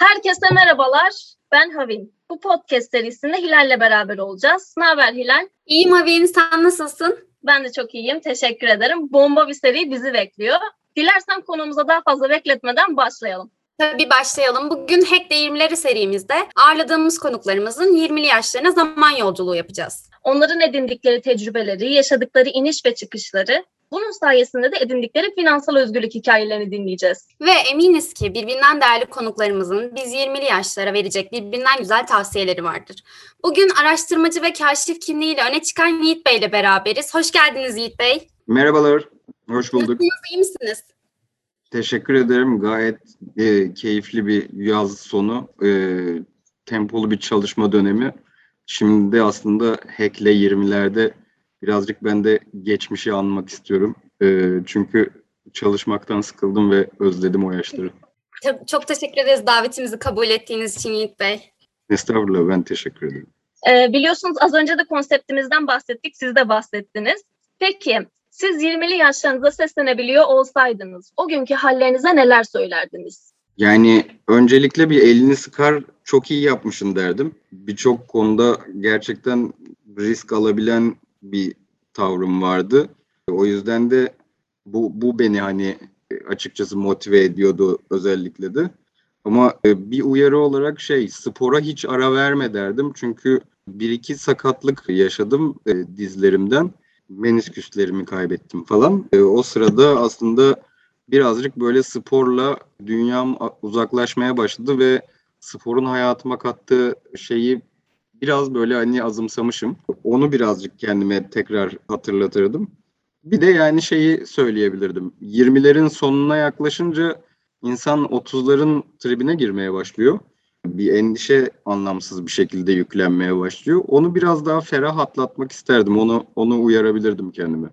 Herkese merhabalar. Ben Havin. Bu podcast serisinde Hilal'le beraber olacağız. Ne haber Hilal? İyiyim Havin. Sen nasılsın? Ben de çok iyiyim. Teşekkür ederim. Bomba bir seri bizi bekliyor. Dilersen konumuza daha fazla bekletmeden başlayalım. Tabii başlayalım. Bugün Hack 20'leri serimizde ağırladığımız konuklarımızın 20'li yaşlarına zaman yolculuğu yapacağız. Onların edindikleri tecrübeleri, yaşadıkları iniş ve çıkışları, bunun sayesinde de edindikleri finansal özgürlük hikayelerini dinleyeceğiz. Ve eminiz ki birbirinden değerli konuklarımızın biz 20'li yaşlara verecek birbirinden güzel tavsiyeleri vardır. Bugün araştırmacı ve kaşif kimliğiyle öne çıkan Yiğit Bey ile beraberiz. Hoş geldiniz Yiğit Bey. Merhabalar, hoş bulduk. Nasılsınız, iyi misiniz? Teşekkür ederim. Gayet e, keyifli bir yaz sonu, e, tempolu bir çalışma dönemi. Şimdi aslında Hack'le 20'lerde birazcık ben de geçmişi anmak istiyorum. E, çünkü çalışmaktan sıkıldım ve özledim o yaşları. Çok, çok teşekkür ederiz davetimizi kabul ettiğiniz için Yiğit Bey. Estağfurullah, ben teşekkür ederim. Ee, biliyorsunuz az önce de konseptimizden bahsettik, siz de bahsettiniz. Peki siz 20'li yaşlarınıza seslenebiliyor olsaydınız o günkü hallerinize neler söylerdiniz? Yani öncelikle bir elini sıkar, çok iyi yapmışsın derdim. Birçok konuda gerçekten risk alabilen bir tavrım vardı. O yüzden de bu, bu beni hani açıkçası motive ediyordu özellikle de. Ama e, bir uyarı olarak şey spora hiç ara verme derdim. Çünkü bir iki sakatlık yaşadım e, dizlerimden. Menisküslerimi kaybettim falan. E, o sırada aslında birazcık böyle sporla dünyam uzaklaşmaya başladı ve sporun hayatıma kattığı şeyi biraz böyle hani azımsamışım. Onu birazcık kendime tekrar hatırlatırdım. Bir de yani şeyi söyleyebilirdim. 20'lerin sonuna yaklaşınca insan 30'ların tribine girmeye başlıyor. Bir endişe anlamsız bir şekilde yüklenmeye başlıyor. Onu biraz daha ferah atlatmak isterdim. Onu onu uyarabilirdim kendime.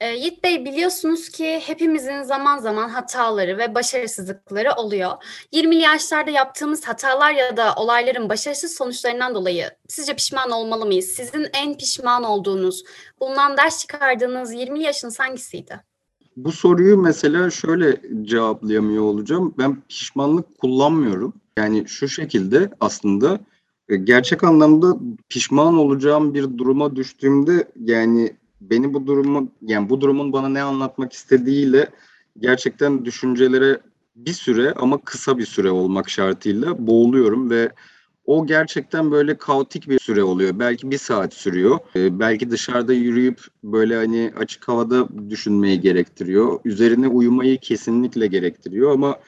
E, Yiğit Bey biliyorsunuz ki hepimizin zaman zaman hataları ve başarısızlıkları oluyor. 20'li yaşlarda yaptığımız hatalar ya da olayların başarısız sonuçlarından dolayı sizce pişman olmalı mıyız? Sizin en pişman olduğunuz, bundan ders çıkardığınız 20 yaşınız hangisiydi? Bu soruyu mesela şöyle cevaplayamıyor olacağım. Ben pişmanlık kullanmıyorum. Yani şu şekilde aslında e, gerçek anlamda pişman olacağım bir duruma düştüğümde yani beni bu durumu yani bu durumun bana ne anlatmak istediğiyle gerçekten düşüncelere bir süre ama kısa bir süre olmak şartıyla boğuluyorum ve o gerçekten böyle kaotik bir süre oluyor. Belki bir saat sürüyor. Ee, belki dışarıda yürüyüp böyle hani açık havada düşünmeyi gerektiriyor. Üzerine uyumayı kesinlikle gerektiriyor ama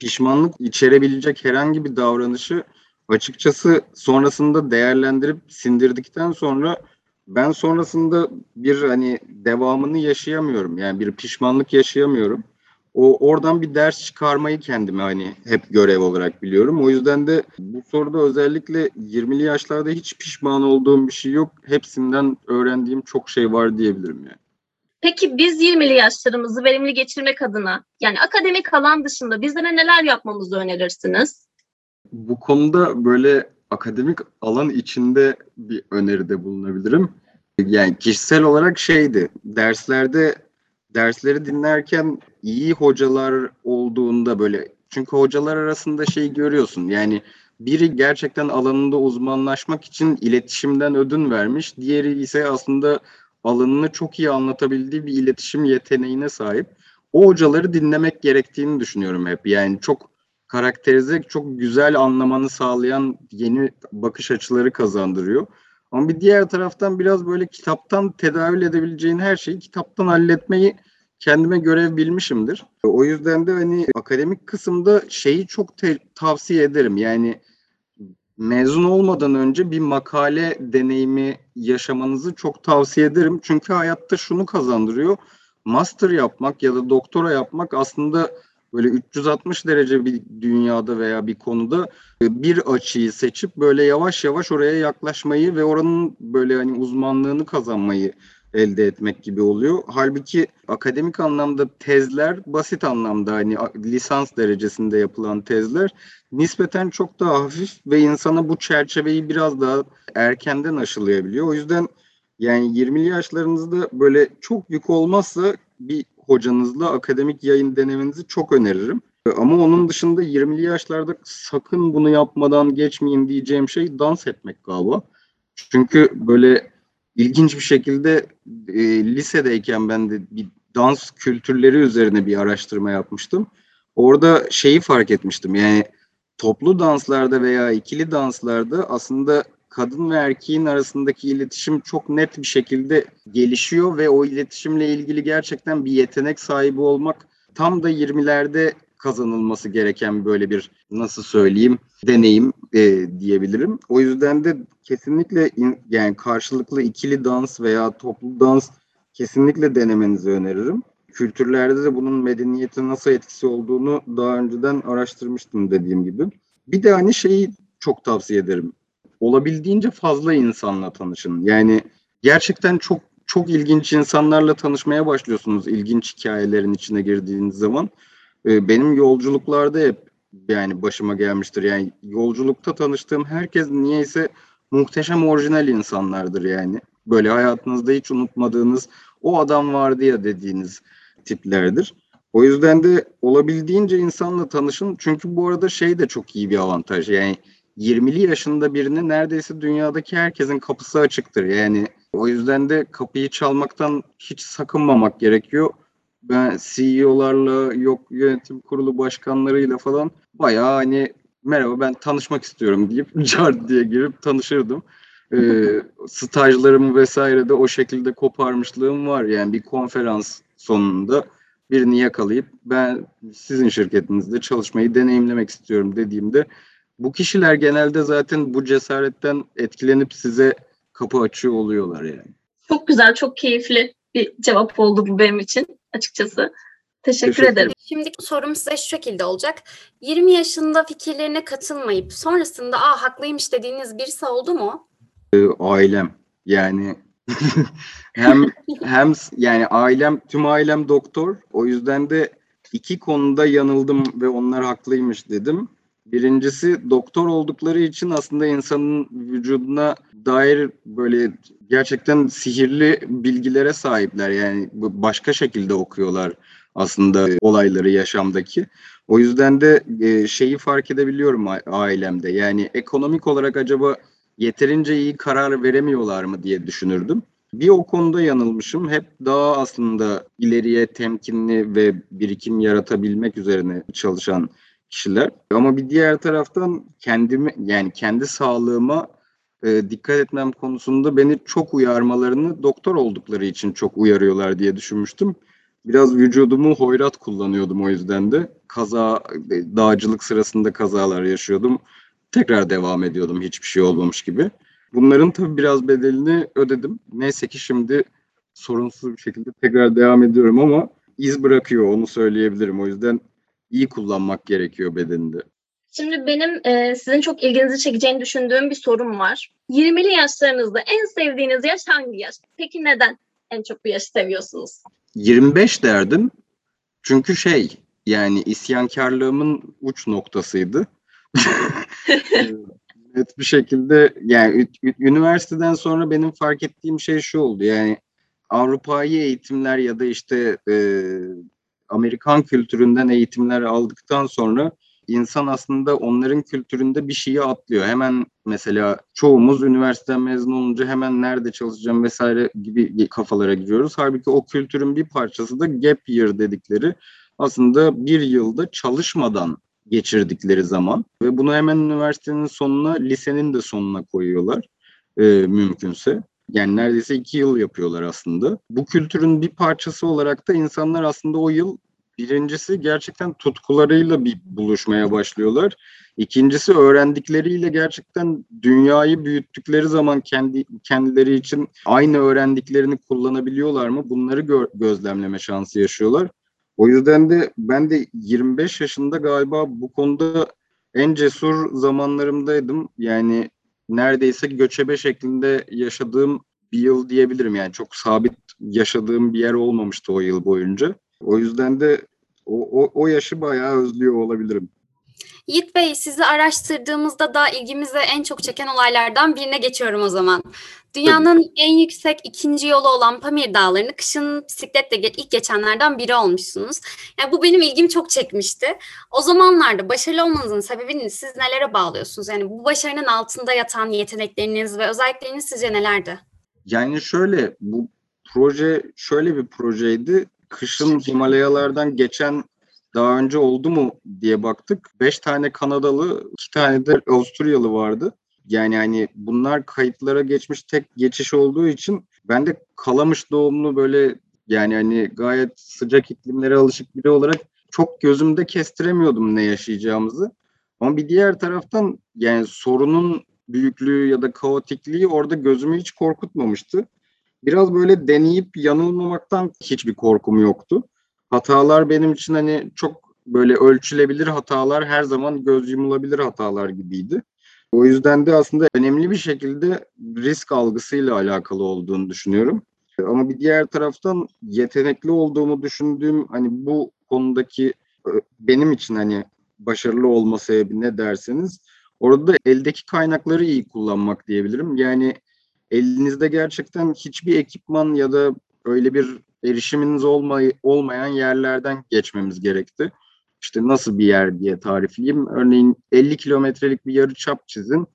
pişmanlık içerebilecek herhangi bir davranışı açıkçası sonrasında değerlendirip sindirdikten sonra ben sonrasında bir hani devamını yaşayamıyorum. Yani bir pişmanlık yaşayamıyorum. O oradan bir ders çıkarmayı kendime hani hep görev olarak biliyorum. O yüzden de bu soruda özellikle 20'li yaşlarda hiç pişman olduğum bir şey yok. Hepsinden öğrendiğim çok şey var diyebilirim yani. Peki biz 20'li yaşlarımızı verimli geçirmek adına yani akademik alan dışında bizlere neler yapmamızı önerirsiniz? Bu konuda böyle akademik alan içinde bir öneride bulunabilirim. Yani kişisel olarak şeydi, derslerde dersleri dinlerken iyi hocalar olduğunda böyle çünkü hocalar arasında şey görüyorsun yani biri gerçekten alanında uzmanlaşmak için iletişimden ödün vermiş, diğeri ise aslında alanını çok iyi anlatabildiği bir iletişim yeteneğine sahip. O hocaları dinlemek gerektiğini düşünüyorum hep. Yani çok karakterize, çok güzel anlamanı sağlayan yeni bakış açıları kazandırıyor. Ama bir diğer taraftan biraz böyle kitaptan tedavül edebileceğin her şeyi kitaptan halletmeyi kendime görev bilmişimdir. O yüzden de hani akademik kısımda şeyi çok te- tavsiye ederim. Yani mezun olmadan önce bir makale deneyimi yaşamanızı çok tavsiye ederim. Çünkü hayatta şunu kazandırıyor. Master yapmak ya da doktora yapmak aslında böyle 360 derece bir dünyada veya bir konuda bir açıyı seçip böyle yavaş yavaş oraya yaklaşmayı ve oranın böyle hani uzmanlığını kazanmayı elde etmek gibi oluyor. Halbuki akademik anlamda tezler basit anlamda hani lisans derecesinde yapılan tezler nispeten çok daha hafif ve insana bu çerçeveyi biraz daha erkenden aşılayabiliyor. O yüzden yani 20'li yaşlarınızda böyle çok yük olmazsa bir hocanızla akademik yayın denemenizi çok öneririm. Ama onun dışında 20'li yaşlarda sakın bunu yapmadan geçmeyin diyeceğim şey dans etmek galiba. Çünkü böyle ilginç bir şekilde e, lisedeyken ben de bir dans kültürleri üzerine bir araştırma yapmıştım. Orada şeyi fark etmiştim. Yani toplu danslarda veya ikili danslarda aslında kadın ve erkeğin arasındaki iletişim çok net bir şekilde gelişiyor ve o iletişimle ilgili gerçekten bir yetenek sahibi olmak tam da 20'lerde kazanılması gereken böyle bir nasıl söyleyeyim deneyim e, diyebilirim. O yüzden de kesinlikle in, yani karşılıklı ikili dans veya toplu dans kesinlikle denemenizi öneririm. Kültürlerde de bunun medeniyete nasıl etkisi olduğunu daha önceden araştırmıştım dediğim gibi. Bir de hani şeyi çok tavsiye ederim. Olabildiğince fazla insanla tanışın. Yani gerçekten çok çok ilginç insanlarla tanışmaya başlıyorsunuz ilginç hikayelerin içine girdiğiniz zaman. Ee, benim yolculuklarda hep yani başıma gelmiştir. Yani yolculukta tanıştığım herkes niyeyse muhteşem orijinal insanlardır yani. Böyle hayatınızda hiç unutmadığınız o adam vardı ya dediğiniz tiplerdir. O yüzden de olabildiğince insanla tanışın. Çünkü bu arada şey de çok iyi bir avantaj. Yani 20'li yaşında birini neredeyse dünyadaki herkesin kapısı açıktır. Yani o yüzden de kapıyı çalmaktan hiç sakınmamak gerekiyor. Ben CEO'larla yok yönetim kurulu başkanlarıyla falan bayağı hani merhaba ben tanışmak istiyorum deyip cart diye girip tanışırdım. Ee, stajlarımı vesaire de o şekilde koparmışlığım var. Yani bir konferans sonunda birini yakalayıp ben sizin şirketinizde çalışmayı deneyimlemek istiyorum dediğimde bu kişiler genelde zaten bu cesaretten etkilenip size kapı açıyor oluyorlar yani. Çok güzel, çok keyifli bir cevap oldu bu benim için açıkçası. Teşekkür, Teşekkür ederim. Şimdi sorum size şu şekilde olacak. 20 yaşında fikirlerine katılmayıp sonrasında aa haklıymış dediğiniz birisi oldu mu? Ailem yani hem hem yani ailem tüm ailem doktor o yüzden de iki konuda yanıldım ve onlar haklıymış dedim. Birincisi doktor oldukları için aslında insanın vücuduna dair böyle gerçekten sihirli bilgilere sahipler. Yani başka şekilde okuyorlar aslında olayları yaşamdaki. O yüzden de e, şeyi fark edebiliyorum ailemde. Yani ekonomik olarak acaba yeterince iyi karar veremiyorlar mı diye düşünürdüm. Bir o konuda yanılmışım. Hep daha aslında ileriye temkinli ve birikim yaratabilmek üzerine çalışan kişiler. Ama bir diğer taraftan kendimi yani kendi sağlığıma e, dikkat etmem konusunda beni çok uyarmalarını doktor oldukları için çok uyarıyorlar diye düşünmüştüm. Biraz vücudumu hoyrat kullanıyordum o yüzden de. Kaza, dağcılık sırasında kazalar yaşıyordum. Tekrar devam ediyordum hiçbir şey olmamış gibi. Bunların tabii biraz bedelini ödedim. Neyse ki şimdi sorunsuz bir şekilde tekrar devam ediyorum ama iz bırakıyor onu söyleyebilirim. O yüzden iyi kullanmak gerekiyor bedeninde. Şimdi benim e, sizin çok ilginizi çekeceğini düşündüğüm bir sorum var. 20'li yaşlarınızda en sevdiğiniz yaş hangi yaş? Peki neden en çok bu yaşı seviyorsunuz? 25 derdim. Çünkü şey yani isyankarlığımın uç noktasıydı. Net bir şekilde yani üniversiteden sonra benim fark ettiğim şey şu oldu. Yani Avrupa'yı eğitimler ya da işte e, Amerikan kültüründen eğitimler aldıktan sonra insan aslında onların kültüründe bir şeyi atlıyor. Hemen mesela çoğumuz üniversiteden mezun olunca hemen nerede çalışacağım vesaire gibi kafalara giriyoruz. Halbuki o kültürün bir parçası da gap year dedikleri aslında bir yılda çalışmadan geçirdikleri zaman ve bunu hemen üniversitenin sonuna, lisenin de sonuna koyuyorlar e, mümkünse. Yani neredeyse iki yıl yapıyorlar aslında. Bu kültürün bir parçası olarak da insanlar aslında o yıl birincisi gerçekten tutkularıyla bir buluşmaya başlıyorlar. İkincisi öğrendikleriyle gerçekten dünyayı büyüttükleri zaman kendi kendileri için aynı öğrendiklerini kullanabiliyorlar mı? Bunları gö- gözlemleme şansı yaşıyorlar. O yüzden de ben de 25 yaşında galiba bu konuda en cesur zamanlarımdaydım. Yani neredeyse göçebe şeklinde yaşadığım bir yıl diyebilirim. Yani çok sabit yaşadığım bir yer olmamıştı o yıl boyunca. O yüzden de o, o, o yaşı bayağı özlüyor olabilirim. Yiğit Bey sizi araştırdığımızda da ilgimizi en çok çeken olaylardan birine geçiyorum o zaman. Dünyanın en yüksek ikinci yolu olan Pamir Dağları'nı kışın bisikletle ilk geçenlerden biri olmuşsunuz. Yani bu benim ilgimi çok çekmişti. O zamanlarda başarılı olmanızın sebebini siz nelere bağlıyorsunuz? Yani bu başarının altında yatan yetenekleriniz ve özellikleriniz sizce nelerdi? Yani şöyle bu proje şöyle bir projeydi. Kışın Himalayalardan geçen daha önce oldu mu diye baktık. Beş tane Kanadalı, iki tane de Avusturyalı vardı. Yani hani bunlar kayıtlara geçmiş tek geçiş olduğu için ben de Kalamış doğumlu böyle yani hani gayet sıcak iklimlere alışık biri olarak çok gözümde kestiremiyordum ne yaşayacağımızı. Ama bir diğer taraftan yani sorunun büyüklüğü ya da kaotikliği orada gözümü hiç korkutmamıştı. Biraz böyle deneyip yanılmamaktan hiçbir korkum yoktu. Hatalar benim için hani çok böyle ölçülebilir hatalar her zaman göz yumulabilir hatalar gibiydi. O yüzden de aslında önemli bir şekilde risk algısıyla alakalı olduğunu düşünüyorum. Ama bir diğer taraftan yetenekli olduğumu düşündüğüm hani bu konudaki benim için hani başarılı olma sebebi ne derseniz orada da eldeki kaynakları iyi kullanmak diyebilirim. Yani elinizde gerçekten hiçbir ekipman ya da öyle bir erişiminiz olmay olmayan yerlerden geçmemiz gerekti. İşte nasıl bir yer diye tarifleyeyim. Örneğin 50 kilometrelik bir yarı çap çizin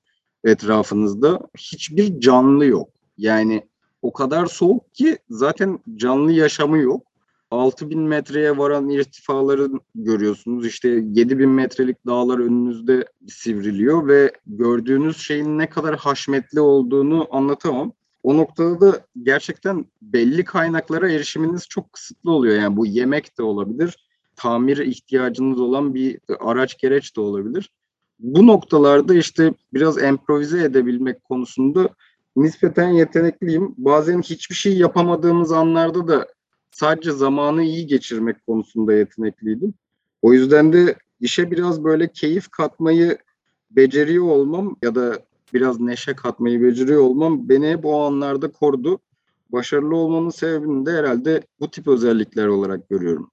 etrafınızda. Hiçbir canlı yok. Yani o kadar soğuk ki zaten canlı yaşamı yok. 6000 metreye varan irtifaları görüyorsunuz. İşte 7000 metrelik dağlar önünüzde sivriliyor ve gördüğünüz şeyin ne kadar haşmetli olduğunu anlatamam. O noktada da gerçekten belli kaynaklara erişiminiz çok kısıtlı oluyor. Yani bu yemek de olabilir, tamir ihtiyacınız olan bir araç gereç de olabilir. Bu noktalarda işte biraz improvize edebilmek konusunda nispeten yetenekliyim. Bazen hiçbir şey yapamadığımız anlarda da sadece zamanı iyi geçirmek konusunda yetenekliydim. O yüzden de işe biraz böyle keyif katmayı beceriyor olmam ya da biraz neşe katmayı beceriyor olmam beni hep o anlarda korudu. Başarılı olmanın sebebini de herhalde bu tip özellikler olarak görüyorum.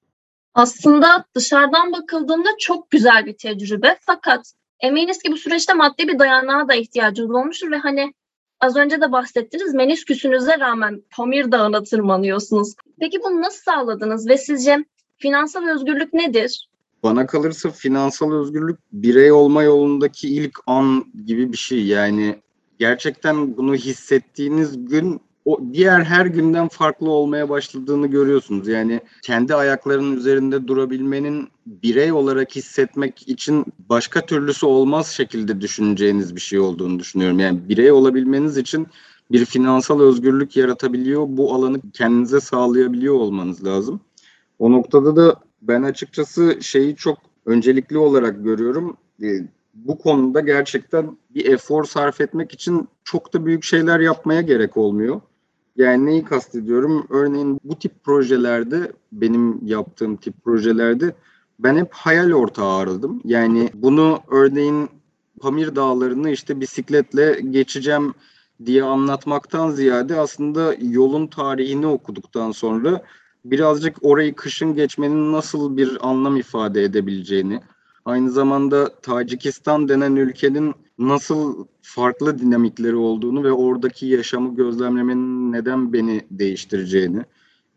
Aslında dışarıdan bakıldığında çok güzel bir tecrübe fakat eminiz ki bu süreçte maddi bir dayanağa da ihtiyacınız olmuştur ve hani az önce de bahsettiniz menisküsünüze rağmen Pamir Dağı'na tırmanıyorsunuz. Peki bunu nasıl sağladınız ve sizce finansal özgürlük nedir? Bana kalırsa finansal özgürlük birey olma yolundaki ilk an gibi bir şey. Yani gerçekten bunu hissettiğiniz gün o diğer her günden farklı olmaya başladığını görüyorsunuz. Yani kendi ayaklarının üzerinde durabilmenin birey olarak hissetmek için başka türlüsü olmaz şekilde düşüneceğiniz bir şey olduğunu düşünüyorum. Yani birey olabilmeniz için bir finansal özgürlük yaratabiliyor, bu alanı kendinize sağlayabiliyor olmanız lazım. O noktada da ben açıkçası şeyi çok öncelikli olarak görüyorum. Bu konuda gerçekten bir efor sarf etmek için çok da büyük şeyler yapmaya gerek olmuyor. Yani neyi kastediyorum? Örneğin bu tip projelerde, benim yaptığım tip projelerde ben hep hayal ortağı aradım. Yani bunu örneğin Pamir Dağları'nı işte bisikletle geçeceğim diye anlatmaktan ziyade aslında yolun tarihini okuduktan sonra birazcık orayı kışın geçmenin nasıl bir anlam ifade edebileceğini, aynı zamanda Tacikistan denen ülkenin nasıl farklı dinamikleri olduğunu ve oradaki yaşamı gözlemlemenin neden beni değiştireceğini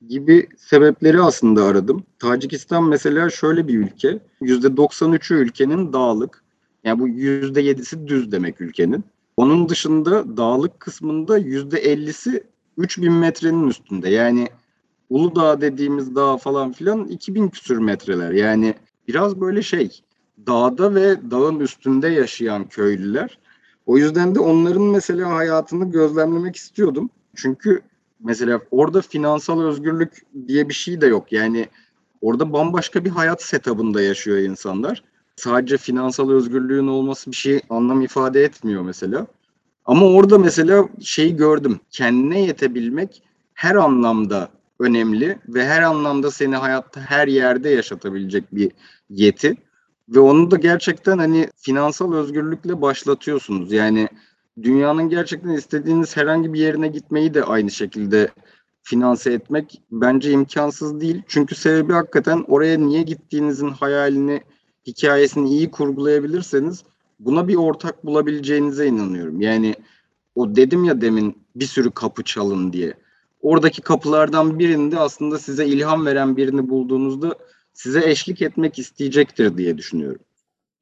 gibi sebepleri aslında aradım. Tacikistan mesela şöyle bir ülke. %93'ü ülkenin dağlık. Yani bu %7'si düz demek ülkenin. Onun dışında dağlık kısmında %50'si 3000 metrenin üstünde. Yani Uludağ dediğimiz dağ falan filan 2000 küsür metreler. Yani biraz böyle şey dağda ve dağın üstünde yaşayan köylüler. O yüzden de onların mesela hayatını gözlemlemek istiyordum. Çünkü mesela orada finansal özgürlük diye bir şey de yok. Yani orada bambaşka bir hayat setup'ında yaşıyor insanlar. Sadece finansal özgürlüğün olması bir şey anlam ifade etmiyor mesela. Ama orada mesela şeyi gördüm. Kendine yetebilmek her anlamda önemli ve her anlamda seni hayatta her yerde yaşatabilecek bir yeti. Ve onu da gerçekten hani finansal özgürlükle başlatıyorsunuz. Yani dünyanın gerçekten istediğiniz herhangi bir yerine gitmeyi de aynı şekilde finanse etmek bence imkansız değil. Çünkü sebebi hakikaten oraya niye gittiğinizin hayalini, hikayesini iyi kurgulayabilirseniz buna bir ortak bulabileceğinize inanıyorum. Yani o dedim ya demin bir sürü kapı çalın diye. Oradaki kapılardan birinde aslında size ilham veren birini bulduğunuzda size eşlik etmek isteyecektir diye düşünüyorum.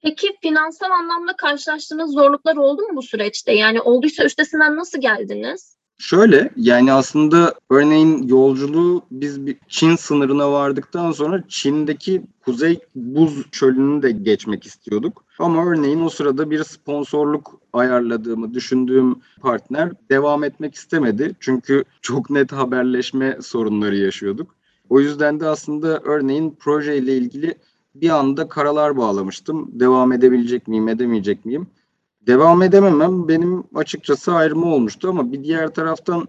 Peki finansal anlamda karşılaştığınız zorluklar oldu mu bu süreçte? Yani olduysa üstesinden nasıl geldiniz? Şöyle yani aslında örneğin yolculuğu biz bir Çin sınırına vardıktan sonra Çin'deki kuzey buz çölünü de geçmek istiyorduk. Ama örneğin o sırada bir sponsorluk ayarladığımı düşündüğüm partner devam etmek istemedi. Çünkü çok net haberleşme sorunları yaşıyorduk. O yüzden de aslında örneğin projeyle ilgili bir anda karalar bağlamıştım. Devam edebilecek miyim, edemeyecek miyim? Devam edememem benim açıkçası ayrımı olmuştu ama bir diğer taraftan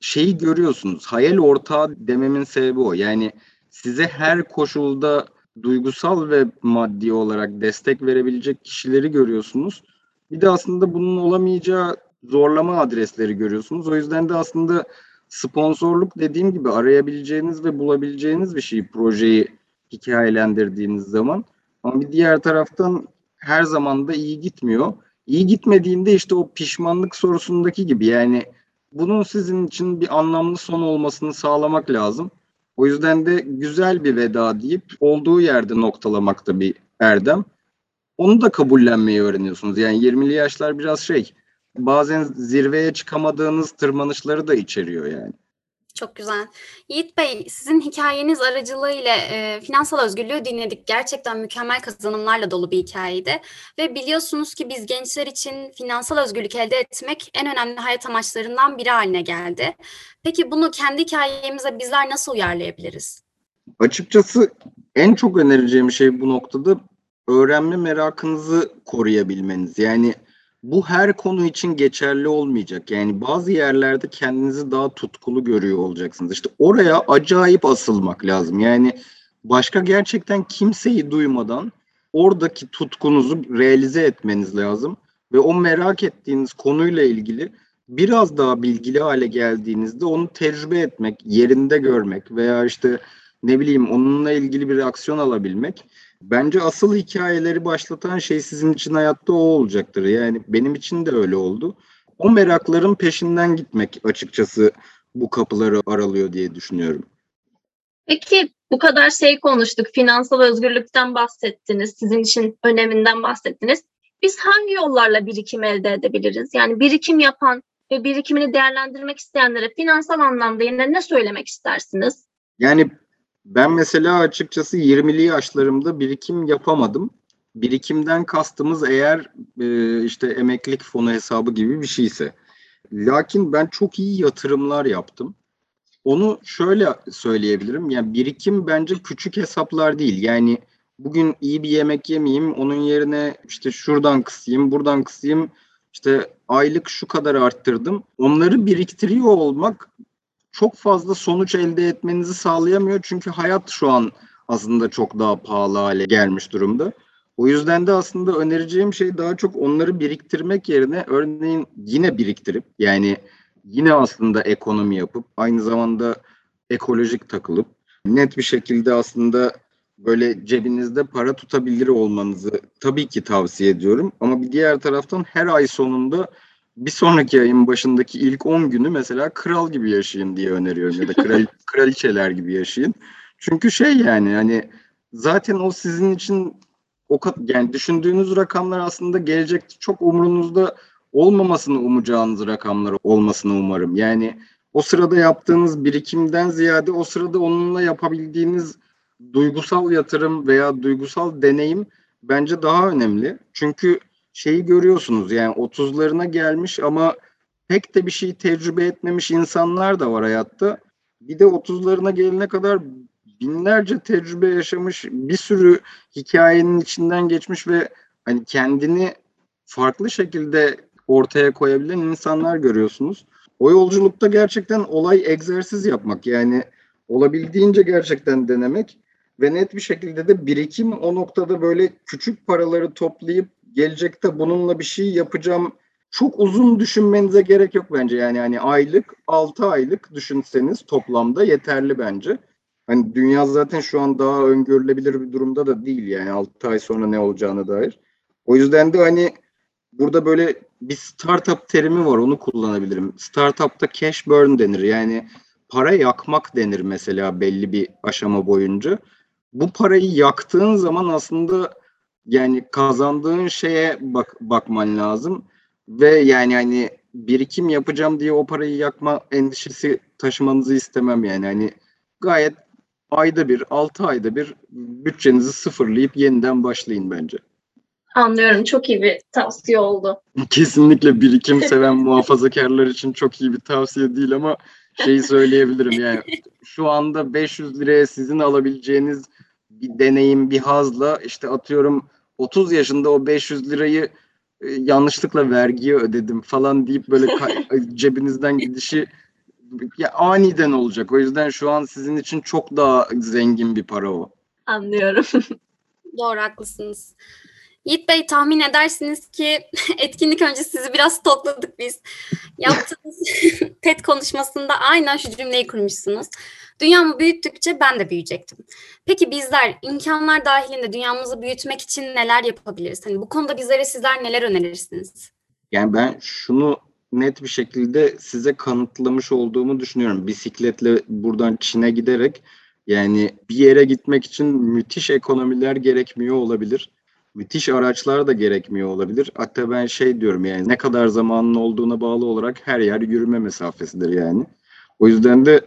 şeyi görüyorsunuz. Hayal ortağı dememin sebebi o. Yani size her koşulda duygusal ve maddi olarak destek verebilecek kişileri görüyorsunuz. Bir de aslında bunun olamayacağı zorlama adresleri görüyorsunuz. O yüzden de aslında sponsorluk dediğim gibi arayabileceğiniz ve bulabileceğiniz bir şey projeyi hikayelendirdiğiniz zaman. Ama bir diğer taraftan her zaman da iyi gitmiyor. İyi gitmediğinde işte o pişmanlık sorusundaki gibi yani bunun sizin için bir anlamlı son olmasını sağlamak lazım. O yüzden de güzel bir veda deyip olduğu yerde noktalamakta bir erdem. Onu da kabullenmeyi öğreniyorsunuz. Yani 20'li yaşlar biraz şey bazen zirveye çıkamadığınız tırmanışları da içeriyor yani. Çok güzel. Yiğit Bey, sizin hikayeniz aracılığıyla e, finansal özgürlüğü dinledik. Gerçekten mükemmel kazanımlarla dolu bir hikayeydi. Ve biliyorsunuz ki biz gençler için finansal özgürlük elde etmek en önemli hayat amaçlarından biri haline geldi. Peki bunu kendi hikayemize bizler nasıl uyarlayabiliriz? Açıkçası en çok önereceğim şey bu noktada öğrenme merakınızı koruyabilmeniz. Yani bu her konu için geçerli olmayacak. Yani bazı yerlerde kendinizi daha tutkulu görüyor olacaksınız. İşte oraya acayip asılmak lazım. Yani başka gerçekten kimseyi duymadan oradaki tutkunuzu realize etmeniz lazım. Ve o merak ettiğiniz konuyla ilgili biraz daha bilgili hale geldiğinizde onu tecrübe etmek, yerinde görmek veya işte ne bileyim onunla ilgili bir aksiyon alabilmek Bence asıl hikayeleri başlatan şey sizin için hayatta o olacaktır. Yani benim için de öyle oldu. O merakların peşinden gitmek açıkçası bu kapıları aralıyor diye düşünüyorum. Peki bu kadar şey konuştuk. Finansal özgürlükten bahsettiniz. Sizin için öneminden bahsettiniz. Biz hangi yollarla birikim elde edebiliriz? Yani birikim yapan ve birikimini değerlendirmek isteyenlere finansal anlamda yine ne söylemek istersiniz? Yani ben mesela açıkçası 20'li yaşlarımda birikim yapamadım. Birikimden kastımız eğer e, işte emeklilik fonu hesabı gibi bir şeyse. Lakin ben çok iyi yatırımlar yaptım. Onu şöyle söyleyebilirim. Yani birikim bence küçük hesaplar değil. Yani bugün iyi bir yemek yemeyeyim, onun yerine işte şuradan kısayım, buradan kısayım, işte aylık şu kadar arttırdım. Onları biriktiriyor olmak çok fazla sonuç elde etmenizi sağlayamıyor. Çünkü hayat şu an aslında çok daha pahalı hale gelmiş durumda. O yüzden de aslında önereceğim şey daha çok onları biriktirmek yerine örneğin yine biriktirip yani yine aslında ekonomi yapıp aynı zamanda ekolojik takılıp net bir şekilde aslında böyle cebinizde para tutabilir olmanızı tabii ki tavsiye ediyorum. Ama bir diğer taraftan her ay sonunda bir sonraki ayın başındaki ilk 10 günü mesela kral gibi yaşayın diye öneriyorum ya da kral, kraliçeler gibi yaşayın. Çünkü şey yani hani zaten o sizin için o yani düşündüğünüz rakamlar aslında gelecekte çok umurunuzda olmamasını umacağınız rakamlar olmasını umarım. Yani o sırada yaptığınız birikimden ziyade o sırada onunla yapabildiğiniz duygusal yatırım veya duygusal deneyim bence daha önemli. Çünkü şeyi görüyorsunuz yani 30'larına gelmiş ama pek de bir şey tecrübe etmemiş insanlar da var hayatta. Bir de 30'larına gelene kadar binlerce tecrübe yaşamış, bir sürü hikayenin içinden geçmiş ve hani kendini farklı şekilde ortaya koyabilen insanlar görüyorsunuz. O yolculukta gerçekten olay egzersiz yapmak yani olabildiğince gerçekten denemek ve net bir şekilde de birikim o noktada böyle küçük paraları toplayıp gelecekte bununla bir şey yapacağım çok uzun düşünmenize gerek yok bence. Yani hani aylık 6 aylık düşünseniz toplamda yeterli bence. Hani dünya zaten şu an daha öngörülebilir bir durumda da değil yani 6 ay sonra ne olacağına dair. O yüzden de hani burada böyle bir startup terimi var onu kullanabilirim. Startup'ta cash burn denir. Yani para yakmak denir mesela belli bir aşama boyunca. Bu parayı yaktığın zaman aslında yani kazandığın şeye bak bakman lazım ve yani hani birikim yapacağım diye o parayı yakma endişesi taşımanızı istemem yani hani gayet ayda bir, altı ayda bir bütçenizi sıfırlayıp yeniden başlayın bence. Anlıyorum. Çok iyi bir tavsiye oldu. Kesinlikle birikim seven muhafazakarlar için çok iyi bir tavsiye değil ama şeyi söyleyebilirim yani şu anda 500 liraya sizin alabileceğiniz bir deneyim, bir hazla işte atıyorum 30 yaşında o 500 lirayı e, yanlışlıkla vergiye ödedim falan deyip böyle cebinizden gidişi ya aniden olacak. O yüzden şu an sizin için çok daha zengin bir para o. Anlıyorum. Doğru haklısınız. Yiğit Bey tahmin edersiniz ki etkinlik önce sizi biraz tokladık biz. Yaptığınız TED konuşmasında aynen şu cümleyi kurmuşsunuz. Dünyamı büyüttükçe ben de büyüyecektim. Peki bizler imkanlar dahilinde dünyamızı büyütmek için neler yapabiliriz? Hani bu konuda bizlere sizler neler önerirsiniz? Yani ben şunu net bir şekilde size kanıtlamış olduğumu düşünüyorum. Bisikletle buradan Çin'e giderek yani bir yere gitmek için müthiş ekonomiler gerekmiyor olabilir. Müthiş araçlar da gerekmiyor olabilir. Hatta ben şey diyorum yani ne kadar zamanın olduğuna bağlı olarak her yer yürüme mesafesidir yani. O yüzden de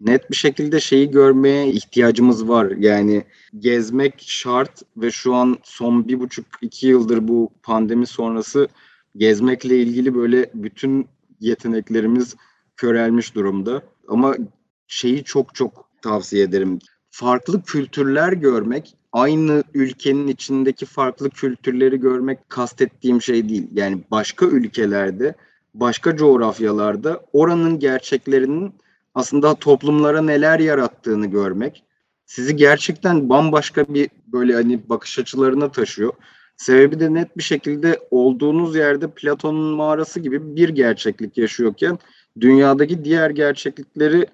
net bir şekilde şeyi görmeye ihtiyacımız var. Yani gezmek şart ve şu an son bir buçuk iki yıldır bu pandemi sonrası gezmekle ilgili böyle bütün yeteneklerimiz körelmiş durumda. Ama şeyi çok çok tavsiye ederim. Farklı kültürler görmek, aynı ülkenin içindeki farklı kültürleri görmek kastettiğim şey değil. Yani başka ülkelerde, başka coğrafyalarda oranın gerçeklerinin aslında toplumlara neler yarattığını görmek sizi gerçekten bambaşka bir böyle hani bakış açılarına taşıyor. Sebebi de net bir şekilde olduğunuz yerde Platon'un mağarası gibi bir gerçeklik yaşıyorken dünyadaki diğer gerçeklikleri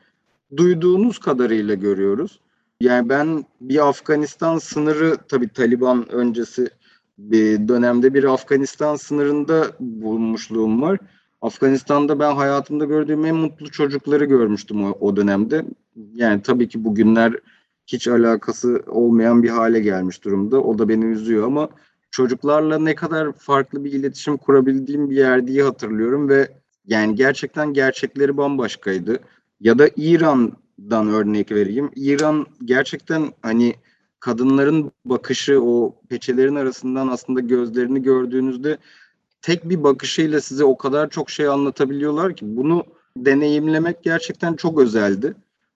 duyduğunuz kadarıyla görüyoruz. Yani ben bir Afganistan sınırı tabii Taliban öncesi bir dönemde bir Afganistan sınırında bulmuşluğum var. Afganistan'da ben hayatımda gördüğüm en mutlu çocukları görmüştüm o, o dönemde. Yani tabii ki bugünler hiç alakası olmayan bir hale gelmiş durumda. O da beni üzüyor ama çocuklarla ne kadar farklı bir iletişim kurabildiğim bir yer diye hatırlıyorum ve yani gerçekten gerçekleri bambaşkaydı. Ya da İran'dan örnek vereyim. İran gerçekten hani kadınların bakışı o peçelerin arasından aslında gözlerini gördüğünüzde tek bir bakışıyla size o kadar çok şey anlatabiliyorlar ki bunu deneyimlemek gerçekten çok özeldi.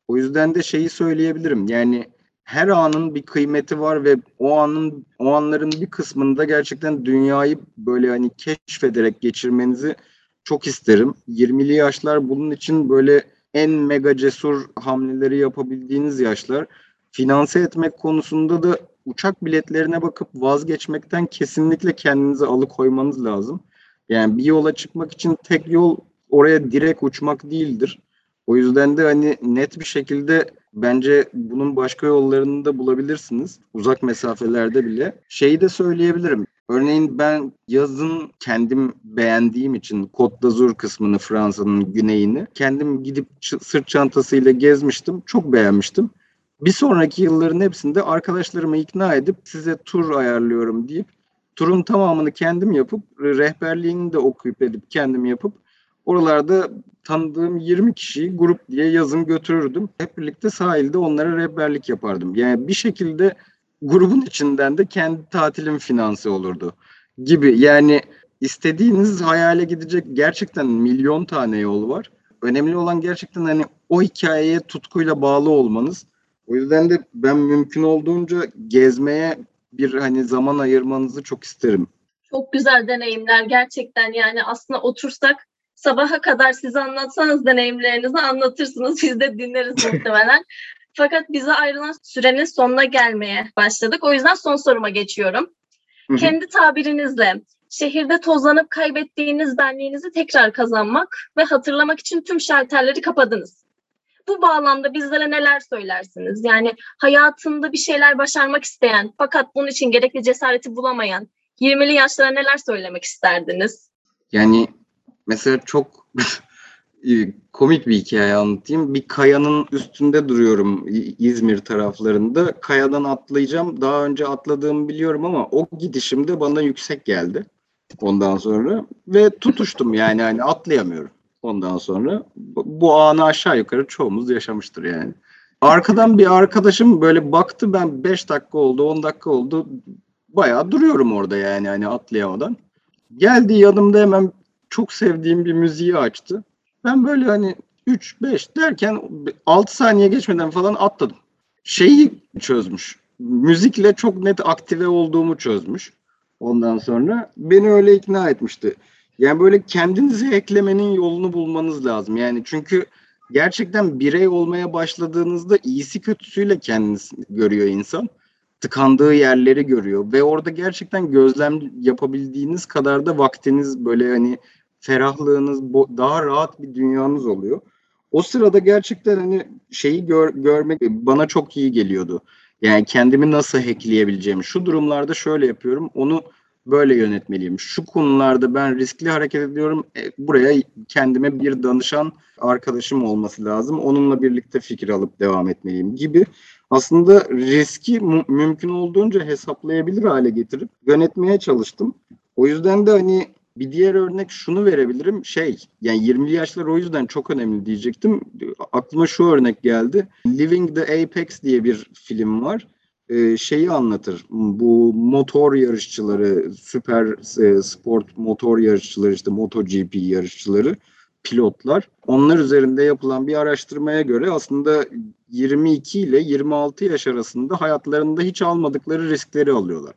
O yüzden de şeyi söyleyebilirim. Yani her anın bir kıymeti var ve o anın o anların bir kısmında gerçekten dünyayı böyle hani keşfederek geçirmenizi çok isterim. 20'li yaşlar bunun için böyle en mega cesur hamleleri yapabildiğiniz yaşlar. Finanse etmek konusunda da uçak biletlerine bakıp vazgeçmekten kesinlikle kendinizi alıkoymanız lazım. Yani bir yola çıkmak için tek yol oraya direkt uçmak değildir. O yüzden de hani net bir şekilde bence bunun başka yollarını da bulabilirsiniz. Uzak mesafelerde bile. Şeyi de söyleyebilirim. Örneğin ben yazın kendim beğendiğim için Côte d'Azur kısmını Fransa'nın güneyini kendim gidip sırt çantasıyla gezmiştim. Çok beğenmiştim. Bir sonraki yılların hepsinde arkadaşlarımı ikna edip size tur ayarlıyorum deyip turun tamamını kendim yapıp rehberliğini de okuyup edip kendim yapıp oralarda tanıdığım 20 kişiyi grup diye yazın götürürdüm. Hep birlikte sahilde onlara rehberlik yapardım. Yani bir şekilde grubun içinden de kendi tatilim finansı olurdu gibi. Yani istediğiniz hayale gidecek gerçekten milyon tane yol var. Önemli olan gerçekten hani o hikayeye tutkuyla bağlı olmanız. O yüzden de ben mümkün olduğunca gezmeye bir hani zaman ayırmanızı çok isterim. Çok güzel deneyimler gerçekten yani aslında otursak sabaha kadar siz anlatsanız deneyimlerinizi anlatırsınız biz de dinleriz muhtemelen. Fakat bize ayrılan sürenin sonuna gelmeye başladık. O yüzden son soruma geçiyorum. Kendi tabirinizle şehirde tozlanıp kaybettiğiniz benliğinizi tekrar kazanmak ve hatırlamak için tüm şalterleri kapadınız bu bağlamda bizlere neler söylersiniz? Yani hayatında bir şeyler başarmak isteyen fakat bunun için gerekli cesareti bulamayan 20'li yaşlara neler söylemek isterdiniz? Yani mesela çok komik bir hikaye anlatayım. Bir kayanın üstünde duruyorum İzmir taraflarında. Kayadan atlayacağım. Daha önce atladığımı biliyorum ama o gidişimde bana yüksek geldi. Ondan sonra ve tutuştum yani hani atlayamıyorum. Ondan sonra bu anı aşağı yukarı çoğumuz yaşamıştır yani. Arkadan bir arkadaşım böyle baktı ben 5 dakika oldu 10 dakika oldu bayağı duruyorum orada yani hani atlayamadan. Geldi yanımda hemen çok sevdiğim bir müziği açtı. Ben böyle hani 3-5 derken 6 saniye geçmeden falan atladım. Şeyi çözmüş. Müzikle çok net aktive olduğumu çözmüş. Ondan sonra beni öyle ikna etmişti. Yani böyle kendinizi eklemenin yolunu bulmanız lazım. Yani çünkü gerçekten birey olmaya başladığınızda iyisi kötüsüyle kendinizi görüyor insan. Tıkandığı yerleri görüyor ve orada gerçekten gözlem yapabildiğiniz kadar da vaktiniz böyle hani ferahlığınız daha rahat bir dünyanız oluyor. O sırada gerçekten hani şeyi gör- görmek bana çok iyi geliyordu. Yani kendimi nasıl hackleyebileceğimi. Şu durumlarda şöyle yapıyorum. Onu böyle yönetmeliyim. Şu konularda ben riskli hareket ediyorum. E, buraya kendime bir danışan arkadaşım olması lazım. Onunla birlikte fikir alıp devam etmeliyim gibi. Aslında riski mu- mümkün olduğunca hesaplayabilir hale getirip yönetmeye çalıştım. O yüzden de hani bir diğer örnek şunu verebilirim. Şey yani 20'li yaşlar o yüzden çok önemli diyecektim. Aklıma şu örnek geldi. Living the Apex diye bir film var. Ee, şeyi anlatır. Bu motor yarışçıları, süper e, sport motor yarışçıları işte MotoGP yarışçıları, pilotlar. Onlar üzerinde yapılan bir araştırmaya göre aslında 22 ile 26 yaş arasında hayatlarında hiç almadıkları riskleri alıyorlar.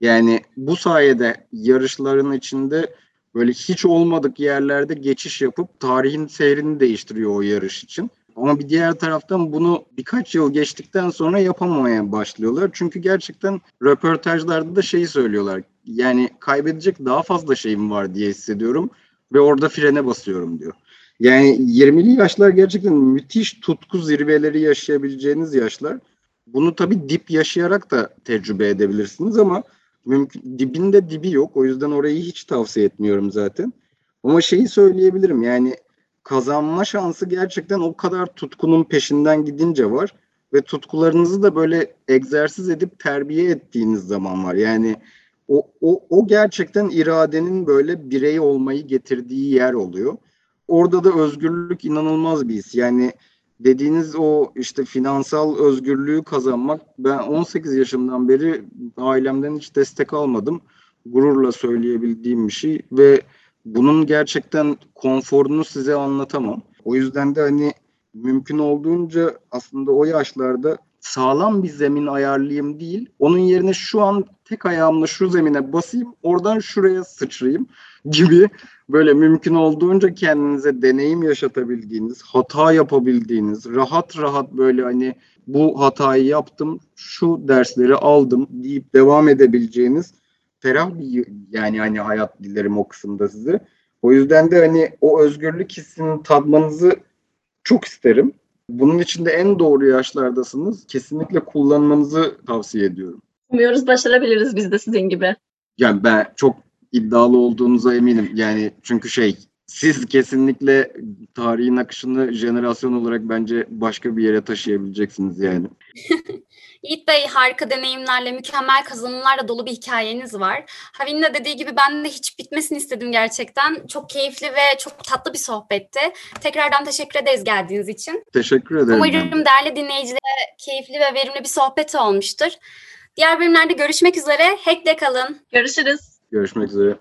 Yani bu sayede yarışların içinde böyle hiç olmadık yerlerde geçiş yapıp tarihin seyrini değiştiriyor o yarış için. Ama bir diğer taraftan bunu birkaç yıl geçtikten sonra yapamamaya başlıyorlar. Çünkü gerçekten röportajlarda da şeyi söylüyorlar. Yani kaybedecek daha fazla şeyim var diye hissediyorum ve orada frene basıyorum diyor. Yani 20'li yaşlar gerçekten müthiş tutku zirveleri yaşayabileceğiniz yaşlar. Bunu tabii dip yaşayarak da tecrübe edebilirsiniz ama mümkün dibinde dibi yok. O yüzden orayı hiç tavsiye etmiyorum zaten. Ama şeyi söyleyebilirim yani kazanma şansı gerçekten o kadar tutkunun peşinden gidince var ve tutkularınızı da böyle egzersiz edip terbiye ettiğiniz zaman var. Yani o, o, o gerçekten iradenin böyle birey olmayı getirdiği yer oluyor. Orada da özgürlük inanılmaz bir his. Yani dediğiniz o işte finansal özgürlüğü kazanmak ben 18 yaşımdan beri ailemden hiç destek almadım. Gururla söyleyebildiğim bir şey ve bunun gerçekten konforunu size anlatamam. O yüzden de hani mümkün olduğunca aslında o yaşlarda sağlam bir zemin ayarlayayım değil. Onun yerine şu an tek ayağımla şu zemine basayım, oradan şuraya sıçrayayım gibi böyle mümkün olduğunca kendinize deneyim yaşatabildiğiniz, hata yapabildiğiniz, rahat rahat böyle hani bu hatayı yaptım, şu dersleri aldım deyip devam edebileceğiniz ferah bir yani hani hayat dilerim o kısımda size. O yüzden de hani o özgürlük hissini tadmanızı çok isterim. Bunun için de en doğru yaşlardasınız. Kesinlikle kullanmanızı tavsiye ediyorum. Umuyoruz başarabiliriz biz de sizin gibi. Yani ben çok iddialı olduğunuza eminim. Yani çünkü şey siz kesinlikle tarihin akışını jenerasyon olarak bence başka bir yere taşıyabileceksiniz yani. Yiğit Bey harika deneyimlerle, mükemmel kazanımlarla dolu bir hikayeniz var. Havin'in de dediği gibi ben de hiç bitmesini istedim gerçekten. Çok keyifli ve çok tatlı bir sohbetti. Tekrardan teşekkür ederiz geldiğiniz için. Teşekkür ederim. Umarım değerli dinleyicilere keyifli ve verimli bir sohbet olmuştur. Diğer bölümlerde görüşmek üzere. Hack'le kalın. Görüşürüz. Görüşmek üzere.